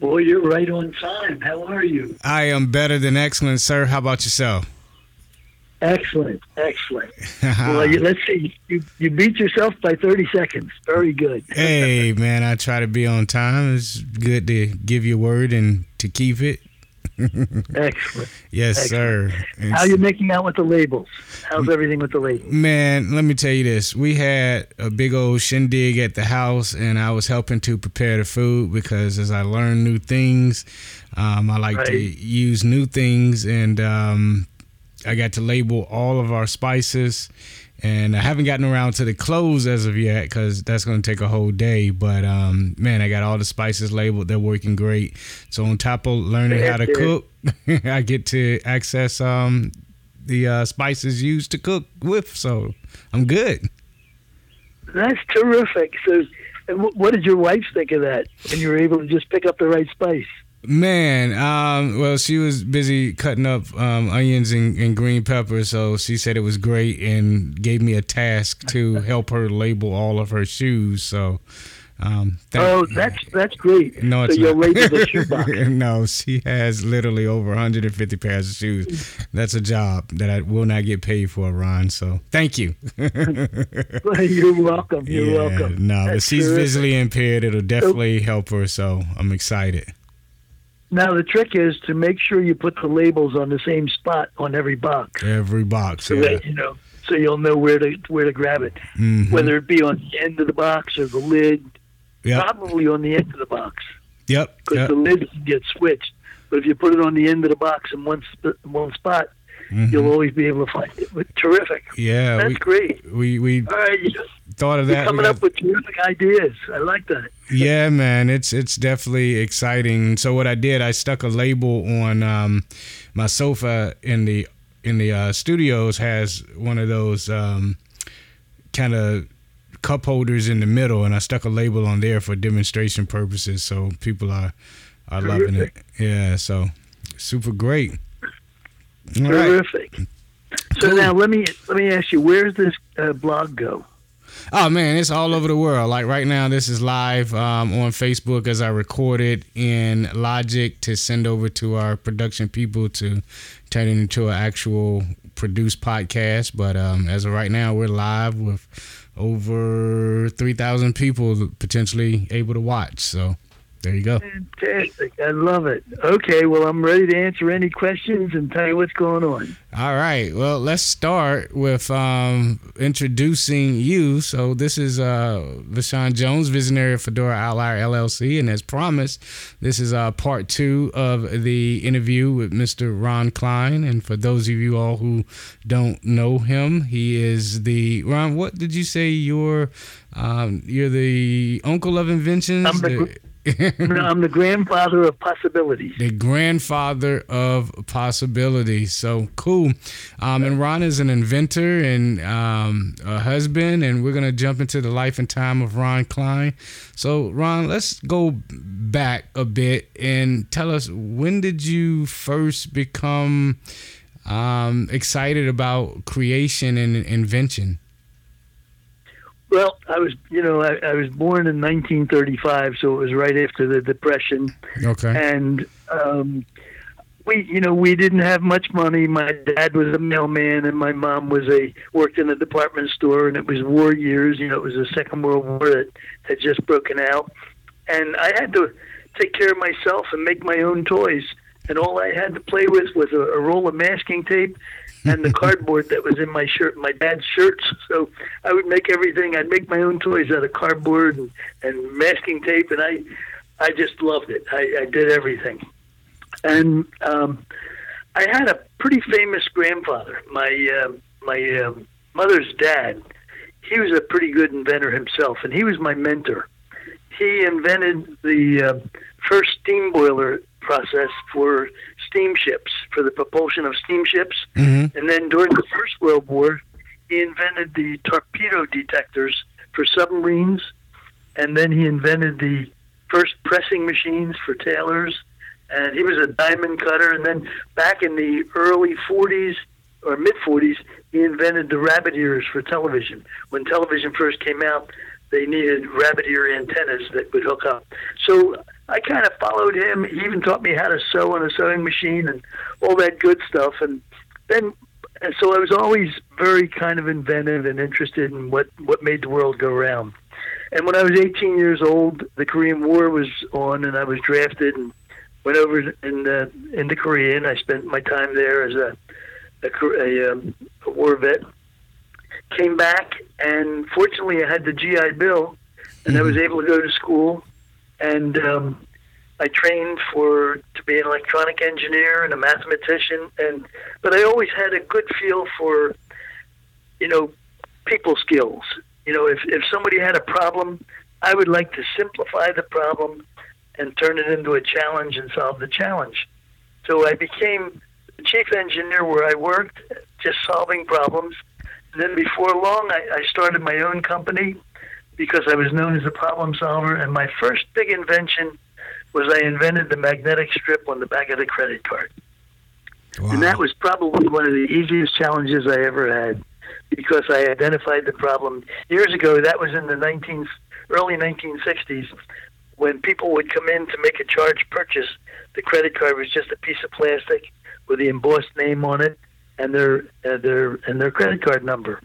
Boy, you're right on time. How are you? I am better than excellent, sir. How about yourself? Excellent, excellent. well, you, let's see. You you beat yourself by 30 seconds. Very good. hey, man, I try to be on time. It's good to give your word and to keep it. Excellent. Yes, Excellent. sir. How you making out with the labels? How's everything with the labels? Man, let me tell you this. We had a big old shindig at the house, and I was helping to prepare the food because as I learn new things, um, I like to use new things, and um, I got to label all of our spices. And I haven't gotten around to the clothes as of yet because that's going to take a whole day. But um, man, I got all the spices labeled. They're working great. So on top of learning how to cook, I get to access um, the uh, spices used to cook with. So I'm good. That's terrific. So, and what did your wife think of that? And you were able to just pick up the right spice? Man, um, well, she was busy cutting up um, onions and, and green peppers, so she said it was great and gave me a task to help her label all of her shoes. So, um, thank- Oh, that's that's great. no, so it's you'll not. label the shoebox. no, she has literally over 150 pairs of shoes. That's a job that I will not get paid for, Ron. So, thank you. You're welcome. You're Yeah, welcome. No, but she's terrific. visually impaired. It'll definitely help her. So, I'm excited. Now the trick is to make sure you put the labels on the same spot on every box, Every box. so Yeah. that you know, so you'll know where to where to grab it. Mhm. Whether it be on the end of the box or the lid, Yep. probably on the end of the box Yep. because yep. the lid can get switched. But if you put it on the end of the box in one sp- one spot, Mhm. you'll always be able to find it. But terrific. Yeah, That's we, great. we we All right, you- thought of that. Coming got- up with terrific ideas. I like that. yeah, man, it's it's definitely exciting. So what I did, I stuck a label on um, my sofa in the in the uh, studios has one of those um, kind of cup holders in the middle, and I stuck a label on there for demonstration purposes. So people are are loving it. Yeah, so super great. All right. Terrific. So Cool. now let me let me ask you, where's this uh, blog go? Oh man, it's all over the world. Like right now, this is live um, on Facebook as I record it in Logic to send over to our production people to turn it into an actual produced podcast. But um, as of right now, we're live with over three thousand people potentially able to watch. So there you go. Fantastic. I love it. Okay, well, I'm ready to answer any questions and tell you what's going on. All right. Well, let's start with um, introducing you. So this is uh, Vashawn Jones, visionary of Fedora Outlier LLC, and as promised, this is uh, part two of the interview with Mr. Ron Klein. And for those of you all who don't know him, he is the Ron. What did you say? You're um, you're the uncle of inventions. I'm the I'm the grandfather of possibilities. the grandfather of possibilities. So cool. Um, and Ron is an inventor and um, a husband, and we're gonna jump into the life and time of Ron Klein. So Ron, let's go back a bit and tell us when did you first become um, excited about creation and invention? Well, I was, you know, I, I was born in 1935, so it was right after the Depression. Okay. and um, we, you know, we didn't have much money. My dad was a mailman, and my mom was a worked in a department store, and it was war years. You know, it was the Second World War that had just broken out, and I had to take care of myself and make my own toys. And all I had to play with was a, a roll of masking tape and the cardboard that was in my shirt, my dad's shirts. So I would make everything. I'd make my own toys out of cardboard and, and masking tape, and I, I just loved it. I, I did everything, and um, I had a pretty famous grandfather. My uh, my uh, mother's dad. He was a pretty good inventor himself, and he was my mentor. He invented the uh, first steam boiler process for steamships, for the propulsion of steamships. Mm-hmm. And then during the First World War, he invented the torpedo detectors for submarines. And then he invented the first pressing machines for tailors. And he was a diamond cutter. And then back in the early 40s or mid 40s, he invented the rabbit ears for television. When television first came out, they needed rabbit ear antennas that would hook up. So I kind of followed him. He even taught me how to sew on a sewing machine and all that good stuff. And then, and so I was always very kind of inventive and interested in what what made the world go round. And when I was 18 years old, the Korean War was on, and I was drafted and went over in the into Korea. And I spent my time there as a a, a, um, a war vet. Came back, and fortunately, I had the GI Bill, and mm-hmm. I was able to go to school and um, I trained for to be an electronic engineer and a mathematician, and but I always had a good feel for, you know, people skills. You know, if if somebody had a problem, I would like to simplify the problem and turn it into a challenge and solve the challenge. So I became chief engineer where I worked, just solving problems. And then before long, I, I started my own company because I was known as a problem solver. And my first big invention was I invented the magnetic strip on the back of the credit card. Wow. And that was probably one of the easiest challenges I ever had because I identified the problem years ago. That was in the 19, early 1960s when people would come in to make a charge purchase. The credit card was just a piece of plastic with the embossed name on it and their uh, their and their credit card number.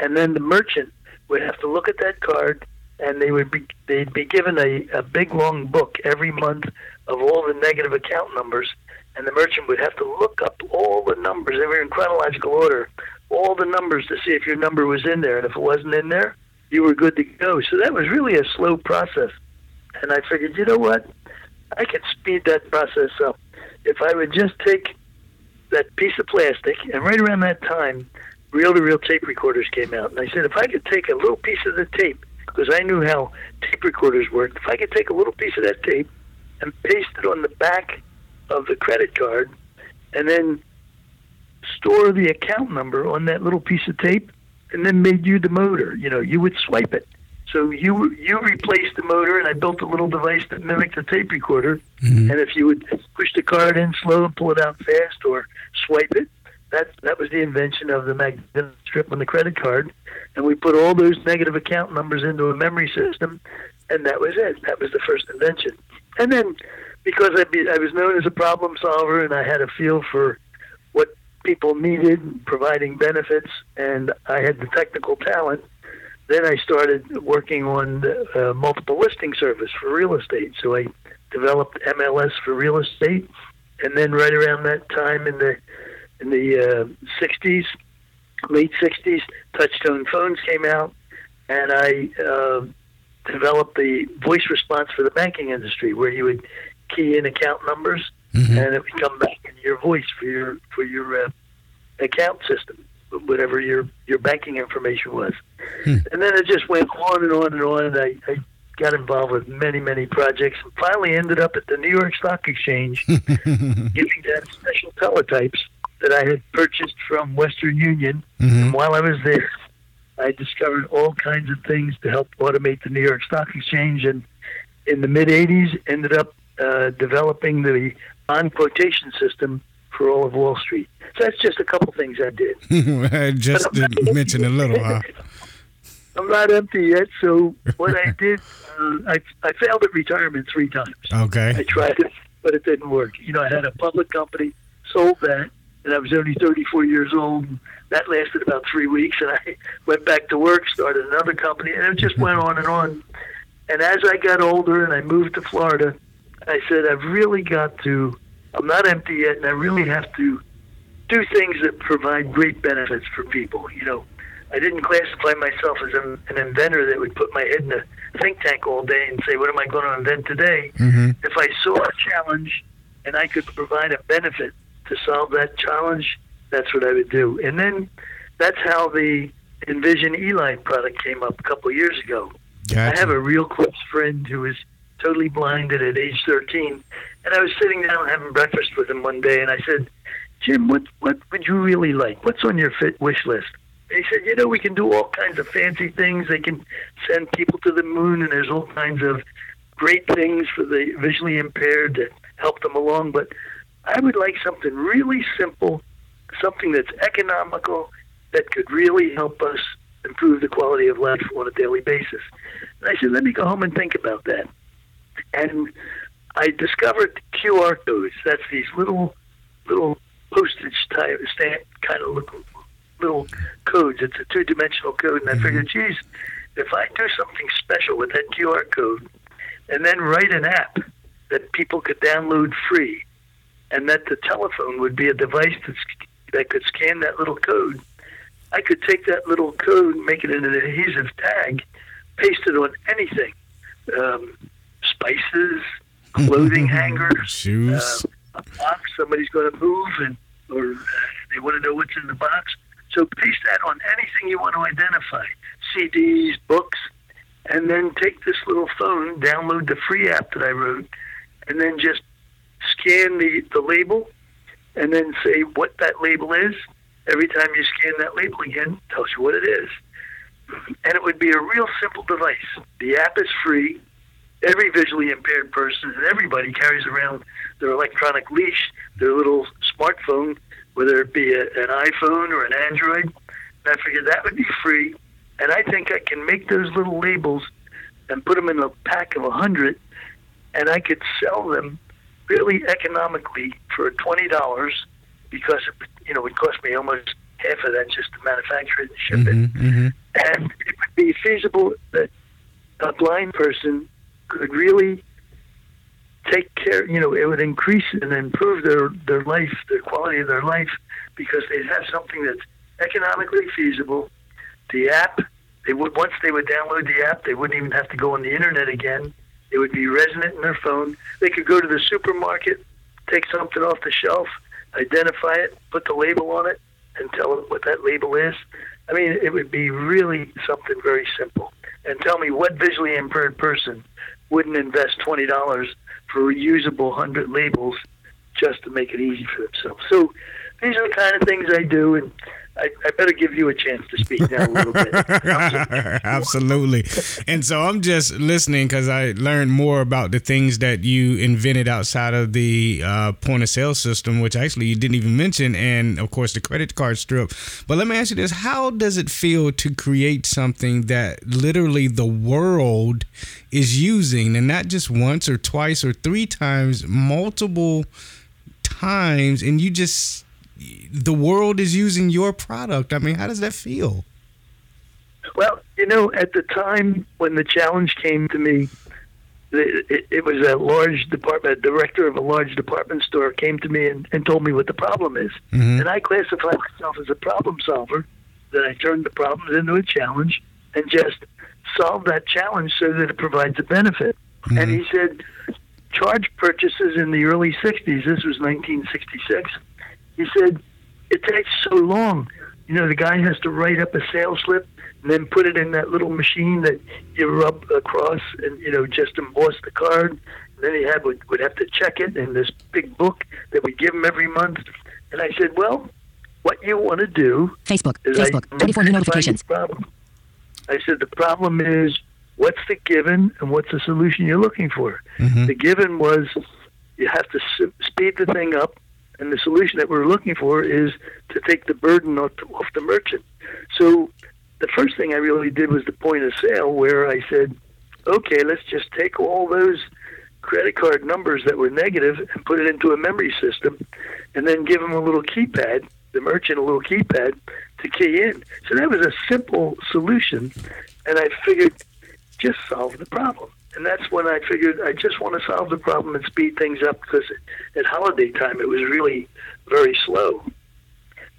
And then the merchant would have to look at that card and they would be they'd be given a, a big long book every month of all the negative account numbers and the merchant would have to look up all the numbers they were in chronological order all the numbers to see if your number was in there and if it wasn't in there you were good to go. So that was really a slow process and i figured you know what? I could speed that process up. If i would just take that piece of plastic and right around that time reel-to-reel tape recorders came out, and I said if I could take a little piece of the tape, because I knew how tape recorders worked, if I could take a little piece of that tape and paste it on the back of the credit card, and then store the account number on that little piece of tape, and then made you the motor. You know, you would swipe it. So you you replaced the motor, and I built a little device that mimicked a tape recorder. Mm-hmm. And if you would push the card in slow and pull it out fast, or swipe it, that that was the invention of the magnetic strip on the credit card, and we put all those negative account numbers into a memory system, and that was it. That was the first invention. And then, because I, be, I was known as a problem solver, and I had a feel for what people needed, providing benefits, and I had the technical talent. Then I started working on the, uh, multiple listing service for real estate. So I developed MLS for real estate, and then right around that time in the in the uh, 60s, late 60s, touchtone phones came out, and I uh, developed the voice response for the banking industry, where you would key in account numbers, mm-hmm. and it would come back in your voice for your for your uh, account system, whatever your your banking information was. Hmm. And then it just went on and on and on. And I, I got involved with many, many projects, and finally ended up at the New York Stock Exchange, giving them special teletypes that I had purchased from Western Union. Mm-hmm. And while I was there, I discovered all kinds of things to help automate the New York Stock Exchange. And in the mid 80s, ended up uh, developing the bond quotation system for all of Wall Street. So that's just a couple things I did. I just to mention a little, huh? I'm not empty yet. So what I did, uh, I I failed at retirement three times. Okay. I tried it, but it didn't work. You know, I had a public company, sold that, and I was only 34 years old. That lasted about three weeks, and I went back to work, started another company, and it just went on and on. And as I got older and I moved to Florida, I said, I've really got to, I'm not empty yet, and I really have to do things that provide great benefits for people. You know, I didn't classify myself as an, an inventor that would put my head in a think tank all day and say, what am I going to invent today? Mm-hmm. If I saw a challenge and I could provide a benefit to solve that challenge, that's what I would do. And then that's how the Envision Eli product came up a couple of years ago. Gotcha. I have a real close friend who was totally blinded at age 13, and I was sitting down having breakfast with him one day, and I said, Jim, what what would you really like? What's on your fit wish list? And he said, you know, we can do all kinds of fancy things. They can send people to the moon, and there's all kinds of great things for the visually impaired to help them along. But I would like something really simple, something that's economical, that could really help us improve the quality of life on a daily basis. And I said, let me go home and think about that. And I discovered QR codes. That's these little little postage type stamp kind of little, little codes. It's a two dimensional code, and I mm-hmm. figured, geez, if I do something special with that QR code, and then write an app that people could download free, and that the telephone would be a device that's, that could scan that little code. I could take that little code, make it an adhesive tag, paste it on anything, um, spices, clothing hangers, shoes, uh, a box somebody's going to move, and or uh, they want to know what's in the box. So paste that on anything you want to identify, CDs, books, and then take this little phone, download the free app that I wrote, and then just scan the, the label and then say what that label is. Every time you scan that label again, tells you what it is. And it would be a real simple device. The app is free. Every visually impaired person and everybody carries around their electronic leash, their little smartphone, whether it be a, an iPhone or an Android. And I figured that would be free. And I think I can make those little labels and put them in a pack of a hundred, and I could sell them really economically for twenty dollars because it, you know it would cost me almost half of that just to manufacture it and ship mm-hmm, it, mm-hmm. and it would be feasible that a blind person could really take care. You know, it would increase and improve their their life, the quality of their life, because they'd have something that's economically feasible. The app, they would once they would download the app, they wouldn't even have to go on the internet again. It would be resonant in their phone. They could go to the supermarket, take something off the shelf, identify it, put the label on it, and tell it what that label is. I mean, it would be really something very simple. And tell me what visually impaired person wouldn't invest twenty dollars for reusable hundred labels just to make it easy for themselves. So these are the kind of things I do, and I, I, better give you a chance to speak now a little bit. Absolutely. And so I'm just listening because I learned more about the things that you invented outside of the uh, point of sale system, which actually you didn't even mention, and of course the credit card strip. But let me ask you this how does it feel to create something that literally the world is using, and not just once or twice or three times, multiple times, and you just the world is using your product. I mean, how does that feel? Well, you know, at the time when the challenge came to me, it, it, was a large department, a director of a large department store came to me and, and told me what the problem is. Mm-hmm. And I classified myself as a problem solver, that I turned the problems into a challenge and just solve that challenge so that it provides a benefit. Mm-hmm. And he said, charge purchases in the early 60s, this was 1966, he said, it takes so long. You know, the guy has to write up a sales slip and then put it in that little machine that you rub across and, you know, just emboss the card. And then he had would, would have to check it in this big book that we give him every month. And I said, well, what you want to do Facebook, Facebook, 24 new notifications. Problem. I said, the problem is what's the given and what's the solution you're looking for? Mm-hmm. The given was you have to speed the thing up and the solution that we're looking for is to take the burden off, the merchant. So the first thing I really did was the point of sale, where I said, okay, let's just take all those credit card numbers that were negative and put it into a memory system, and then give them a little keypad, the merchant a little keypad to key in. So that was a simple solution, and I figured just solve the problem and that's when I figured I just want to solve the problem and speed things up because at holiday time it was really very slow.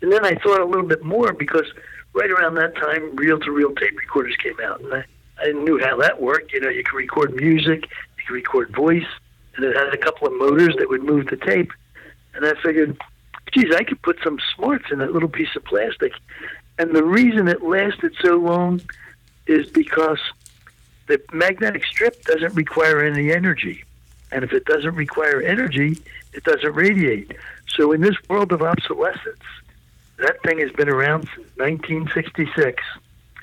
And then I thought a little bit more because right around that time, reel-to-reel tape recorders came out, and I, I knew how that worked. You know, you could record music, you could record voice, and it had a couple of motors that would move the tape. And I figured, geez, I could put some smarts in that little piece of plastic. And the reason it lasted so long is because the magnetic strip doesn't require any energy. And if it doesn't require energy, it doesn't radiate. So in this world of obsolescence, that thing has been around since 1966.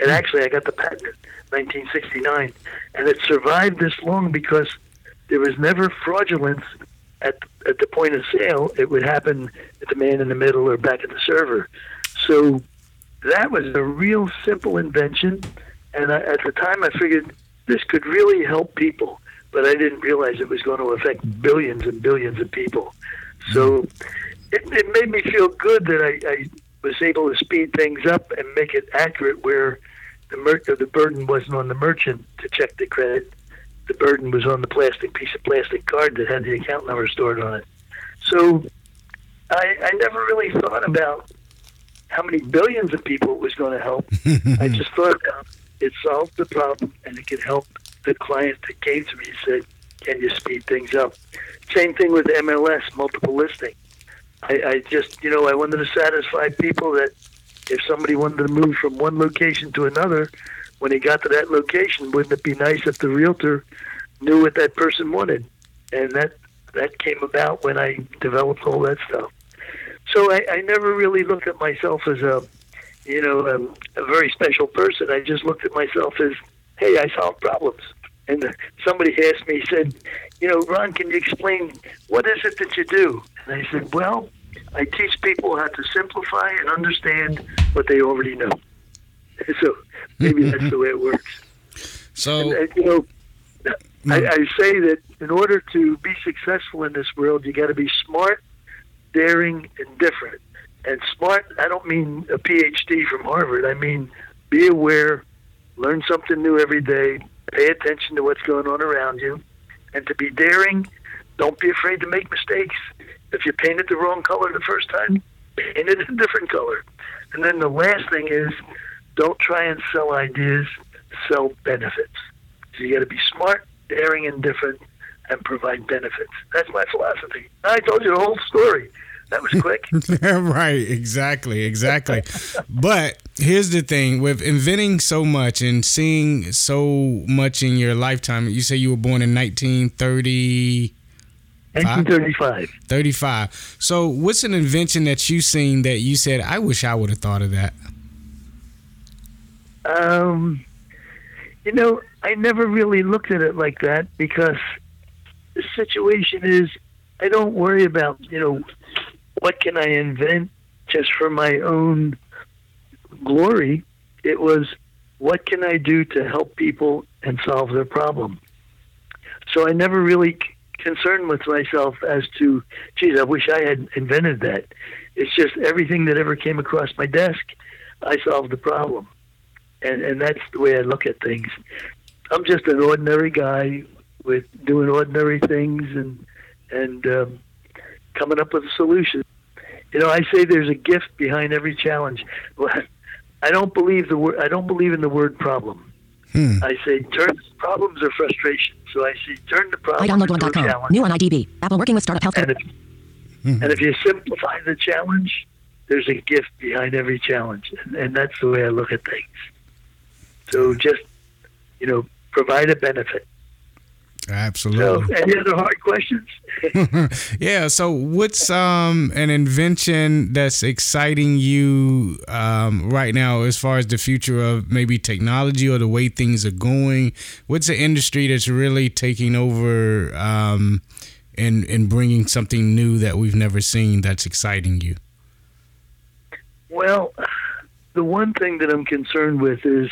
And actually, I got the patent in 1969. And it survived this long because there was never fraudulence at, at the point of sale. It would happen at the man in the middle or back at the server. So that was a real simple invention. And I, at the time, I figured this could really help people but I didn't realize it was going to affect billions and billions of people. So it, it made me feel good that I, I was able to speed things up and make it accurate where the mer- uh, the burden wasn't on the merchant to check the credit. The burden was on the plastic piece of plastic card that had the account number stored on it. So I, I never really thought about how many billions of people it was going to help. I just thought about it solved the problem and it could help the client that came to me said, "Can you speed things up?" Same thing with MLS, multiple listing. I, I just, you know, I wanted to satisfy people that if somebody wanted to move from one location to another, when he got to that location, wouldn't it be nice if the realtor knew what that person wanted? And that that came about when I developed all that stuff. So I, I never really looked at myself as a, you know, a, a very special person. I just looked at myself as, hey, I solve problems. And somebody asked me, said, you know, Ron, can you explain what is it that you do? And I said, well, I teach people how to simplify and understand what they already know. So maybe that's the way it works. So, and, and, you know, I, mm. I say that in order to be successful in this world, you got to be smart, daring, and different. And smart, I don't mean a PhD from Harvard. I mean be aware, learn something new every day, pay attention to what's going on around you, and to be daring, don't be afraid to make mistakes. If you painted the wrong color the first time, paint it a different color. And then the last thing is, don't try and sell ideas, sell benefits. So you got to be smart, daring, and different, and provide benefits. That's my philosophy. I told you the whole story. That was quick. right, exactly, exactly. but here's the thing with inventing so much and seeing so much in your lifetime. You say you were born in 1930. 1935. 35. So, what's an invention that you seen that you said, I wish I would have thought of that? Um, you know, I never really looked at it like that because the situation is I don't worry about, you know, what can I invent just for my own glory. It was what can I do to help people and solve their problem. So I never really concerned with myself as to, geez, I wish I had invented that. It's just everything that ever came across my desk, I solved the problem, and and that's the way I look at things. I'm just an ordinary guy with doing ordinary things and and um, coming up with a solution. You know, I say there's a gift behind every challenge. I don't believe the word. I don't believe in the word problem. Hmm. I say turn problems or frustration. So I say turn the problem I into a challenge. New on IDB. Apple working with startup healthcare. And if, mm-hmm. and if you simplify the challenge, there's a gift behind every challenge, and, and that's the way I look at things. So just you know, provide a benefit. Absolutely. So, any other hard questions? yeah. So, what's um an invention that's exciting you um, right now, as far as the future of maybe technology or the way things are going? What's the industry that's really taking over um, and and bringing something new that we've never seen that's exciting you? Well, the one thing that I'm concerned with is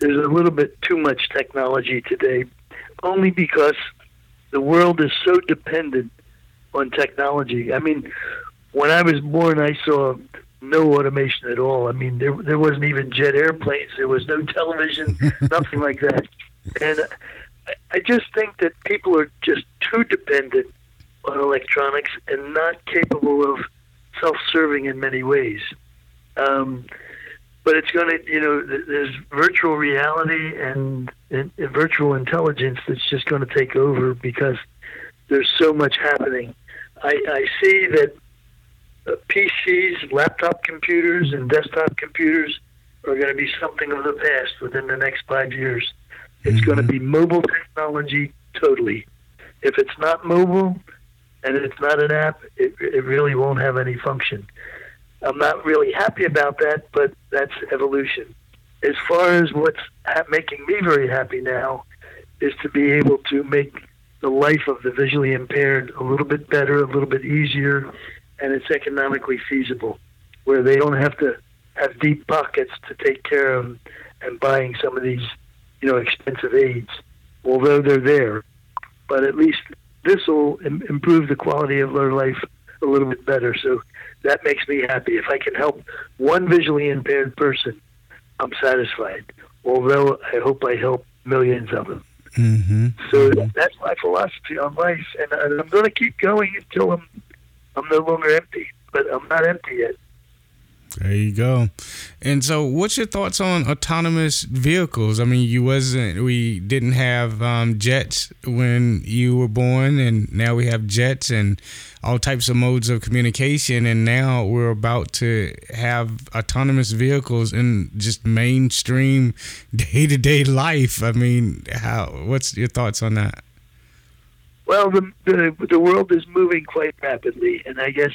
there's a little bit too much technology today only because the world is so dependent on technology. I mean, when I was born, I saw no automation at all. I mean, there there wasn't even jet airplanes. There was no television, nothing like that. And I, I just think that people are just too dependent on electronics and not capable of self-serving in many ways. Um, but it's going to, you know, there's virtual reality and, and, and virtual intelligence that's just going to take over because there's so much happening. I, I see that uh, PCs, laptop computers, and desktop computers are going to be something of the past within the next five years. It's mm-hmm. going to be mobile technology totally. If it's not mobile and it's not an app, it, it really won't have any function. I'm not really happy about that, but that's evolution. As far as what's ha- making me very happy now is to be able to make the life of the visually impaired a little bit better, a little bit easier, and it's economically feasible, where they don't have to have deep pockets to take care of and buying some of these, you know, expensive aids, although they're there. but at least this will Im- improve the quality of their life a little bit better. So that makes me happy. If I can help one visually impaired person, I'm satisfied. Although I hope I help millions of them. Mm-hmm. So that's my philosophy on life, and, and I'm going to keep going until I'm I'm no longer empty. But I'm not empty yet. There you go. And so, what's your thoughts on autonomous vehicles? I mean, you wasn't, we didn't have um, jets when you were born, and now we have jets and all types of modes of communication, and now we're about to have autonomous vehicles in just mainstream day to day life. I mean, how? What's your thoughts on that? Well, the, the the world is moving quite rapidly, and I guess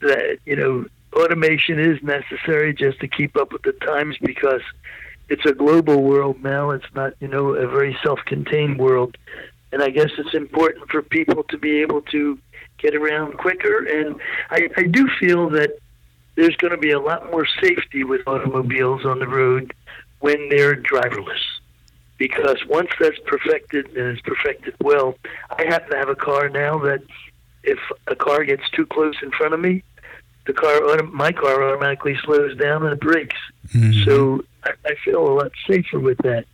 that you know automation is necessary just to keep up with the times because it's a global world now. It's not, you know, a very self-contained world. And I guess it's important for people to be able to get around quicker. And I, I do feel that there's going to be a lot more safety with automobiles on the road when they're driverless. Because once that's perfected and it's perfected well, I happen to have a car now that if a car gets too close in front of me, the car, my car, automatically slows down and it brakes. Mm-hmm. So I, I, feel a lot safer with that.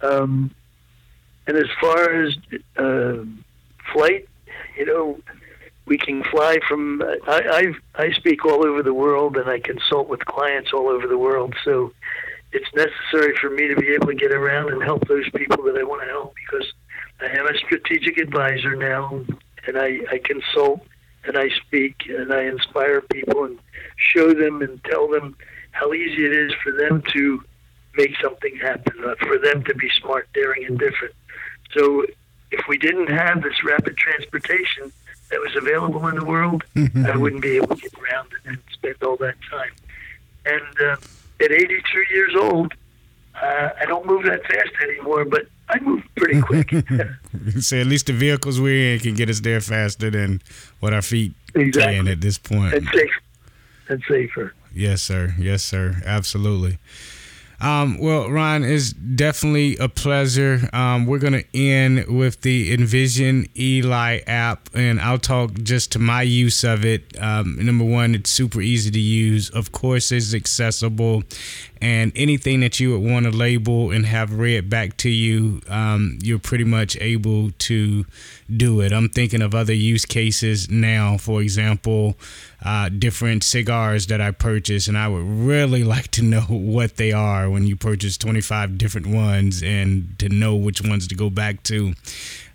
Um, and as far as uh, flight, you know, we can fly from. I, I I speak all over the world, and I consult with clients all over the world. So it's necessary for me to be able to get around and help those people that I want to help because I am a strategic advisor now, and I, I consult and I speak and I inspire people and show them and tell them how easy it is for them to make something happen, uh, for them to be smart, daring, and different. So if we didn't have this rapid transportation that was available in the world, mm-hmm. I wouldn't be able to get around and spend all that time. And uh, at 82 years old, uh, I don't move that fast anymore, but I move pretty quick. Say at least the vehicles we're in can get us there faster than what our feet exactly. can at this point. And safe. And safer. Yes, sir. Yes, sir. Absolutely. Um, well, Ron, it's definitely a pleasure. Um, we're going to end with the Envision Eli app, and I'll talk just to my use of it. Um, number one, it's super easy to use. Of course, it's accessible, and anything that you would want to label and have read back to you, um, you're pretty much able to do it. I'm thinking of other use cases now, for example, uh, different cigars that I purchase, and I would really like to know what they are when you purchase 25 different ones and to know which ones to go back to.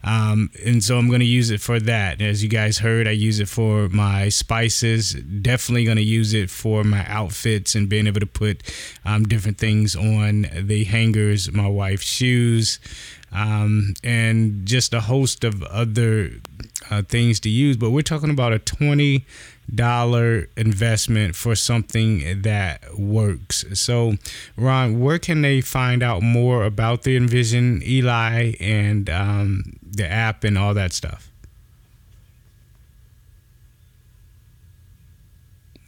Um, and so I'm going to use it for that. As you guys heard, I use it for my spices. Definitely going to use it for my outfits and being able to put um, different things on the hangers, my wife's shoes um, and just a host of other uh, things to use. But we're talking about a twenty dollar investment for something that works. So, Ron, where can they find out more about the Envision Eli and um, the app and all that stuff?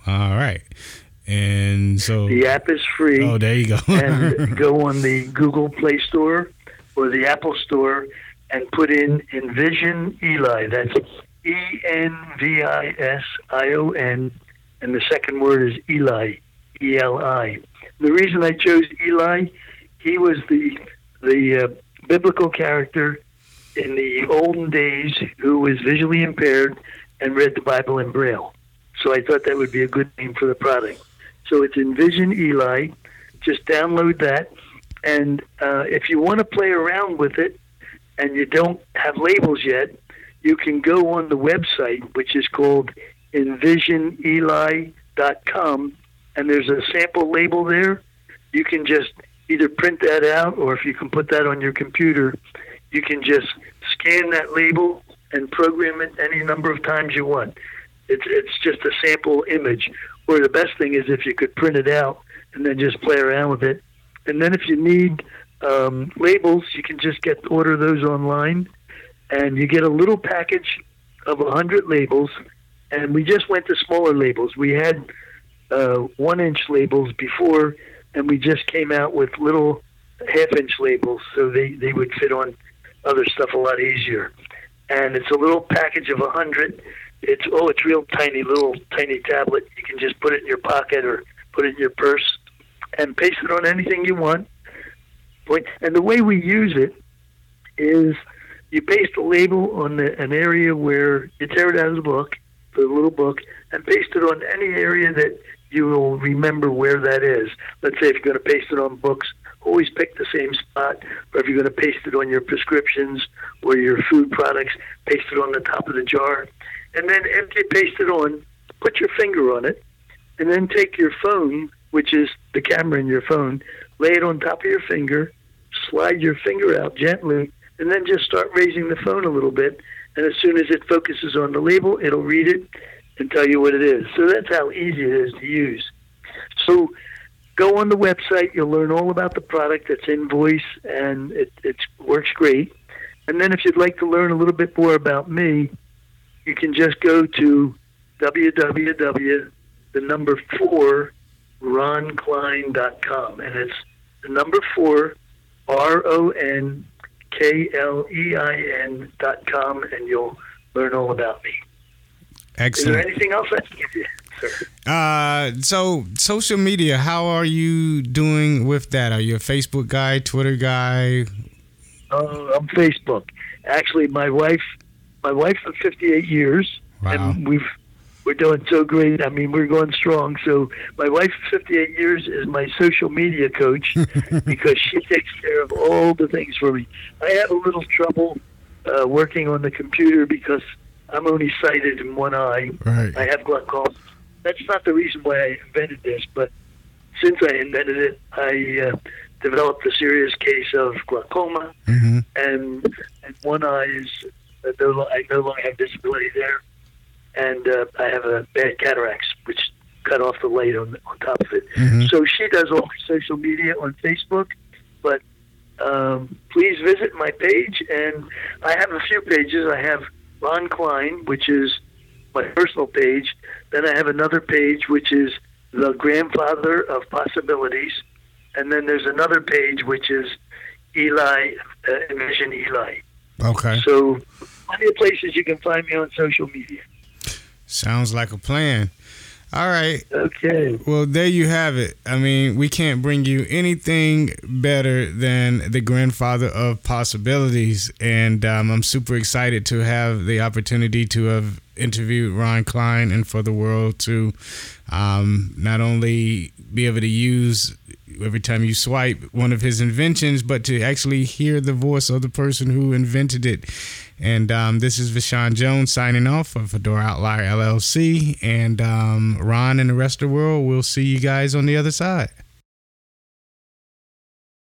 All right. And so the app is free. Oh, there you go. and go on the Google Play Store or the Apple Store and put in Envision Eli. That's E N V I S I O N, and the second word is Eli, E L I. The reason I chose Eli, he was the the uh, biblical character in the olden days who was visually impaired and read the Bible in Braille. So I thought that would be a good name for the product. So it's Envision Eli. Just download that and uh, if you want to play around with it and you don't have labels yet, you can go on the website, which is called envisioneli.com, and there's a sample label there. You can just either print that out, or if you can put that on your computer, you can just scan that label and program it any number of times you want. It's it's just a sample image. Or the best thing is if you could print it out and then just play around with it and then if you need um, labels, you can just get order those online, and you get a little package of a hundred labels. And we just went to smaller labels. We had uh, one inch labels before, and we just came out with little half inch labels, so they they would fit on other stuff a lot easier. And it's a little package of a hundred. It's oh, it's real tiny, little tiny tablet. You can just put it in your pocket or put it in your purse and paste it on anything you want. And the way we use it is you paste a label on the, an area where you tear it out of the book, the little book, and paste it on any area that you will remember where that is. Let's say if you're going to paste it on books, always pick the same spot. Or if you're going to paste it on your prescriptions or your food products, paste it on the top of the jar. And then after you paste it on, put your finger on it, and then take your phone, which is the camera in your phone, lay it on top of your finger, slide your finger out gently, and then just start raising the phone a little bit. And as soon as it focuses on the label, it'll read it and tell you what it is. So that's how easy it is to use. So go on the website. You'll learn all about the product that's in voice, and it, it works great. And then if you'd like to learn a little bit more about me, you can just go to www the number four ronklein.com, and it's the number four R O N K L E I N dot com, and you'll learn all about me. Excellent. Is there anything else I can give you? Uh, so social media, how are you doing with that? Are you a Facebook guy, Twitter guy? Uh, I'm Facebook. Actually, my wife, my wife for 58 years, Wow. and we've we're doing so great. I mean, we're going strong. So my wife 58 years is my social media coach because she takes care of all the things for me. I have a little trouble uh, working on the computer because I'm only sighted in one eye. Right. I have glaucoma. That's not the reason why I invented this, but since I invented it, I uh, developed a serious case of glaucoma, hmm and and one eye is I no longer have disability there, and uh, I have a bad cataracts, which cut off the light on on top of it. Mhm. So she does all her social media on Facebook, but um, please visit my page, and I have a few pages. I have Ron Klein, which is my personal page. Then I have another page, which is the grandfather of possibilities, and then there's another page which is Eli, uh, Envision Eli. Okay. So, plenty of places you can find me on social media. Sounds like a plan. All right. Okay. Well, there you have it. I mean, we can't bring you anything better than the grandfather of possibilities. And um, I'm super excited to have the opportunity to have interviewed Ron Klein and for the world to um, not only be able to use every time you swipe one of his inventions, but to actually hear the voice of the person who invented it. And um, this is Vishawn Jones signing off for Fedora Outlier LLC. And um, Ron and the rest of the world, we'll see you guys on the other side.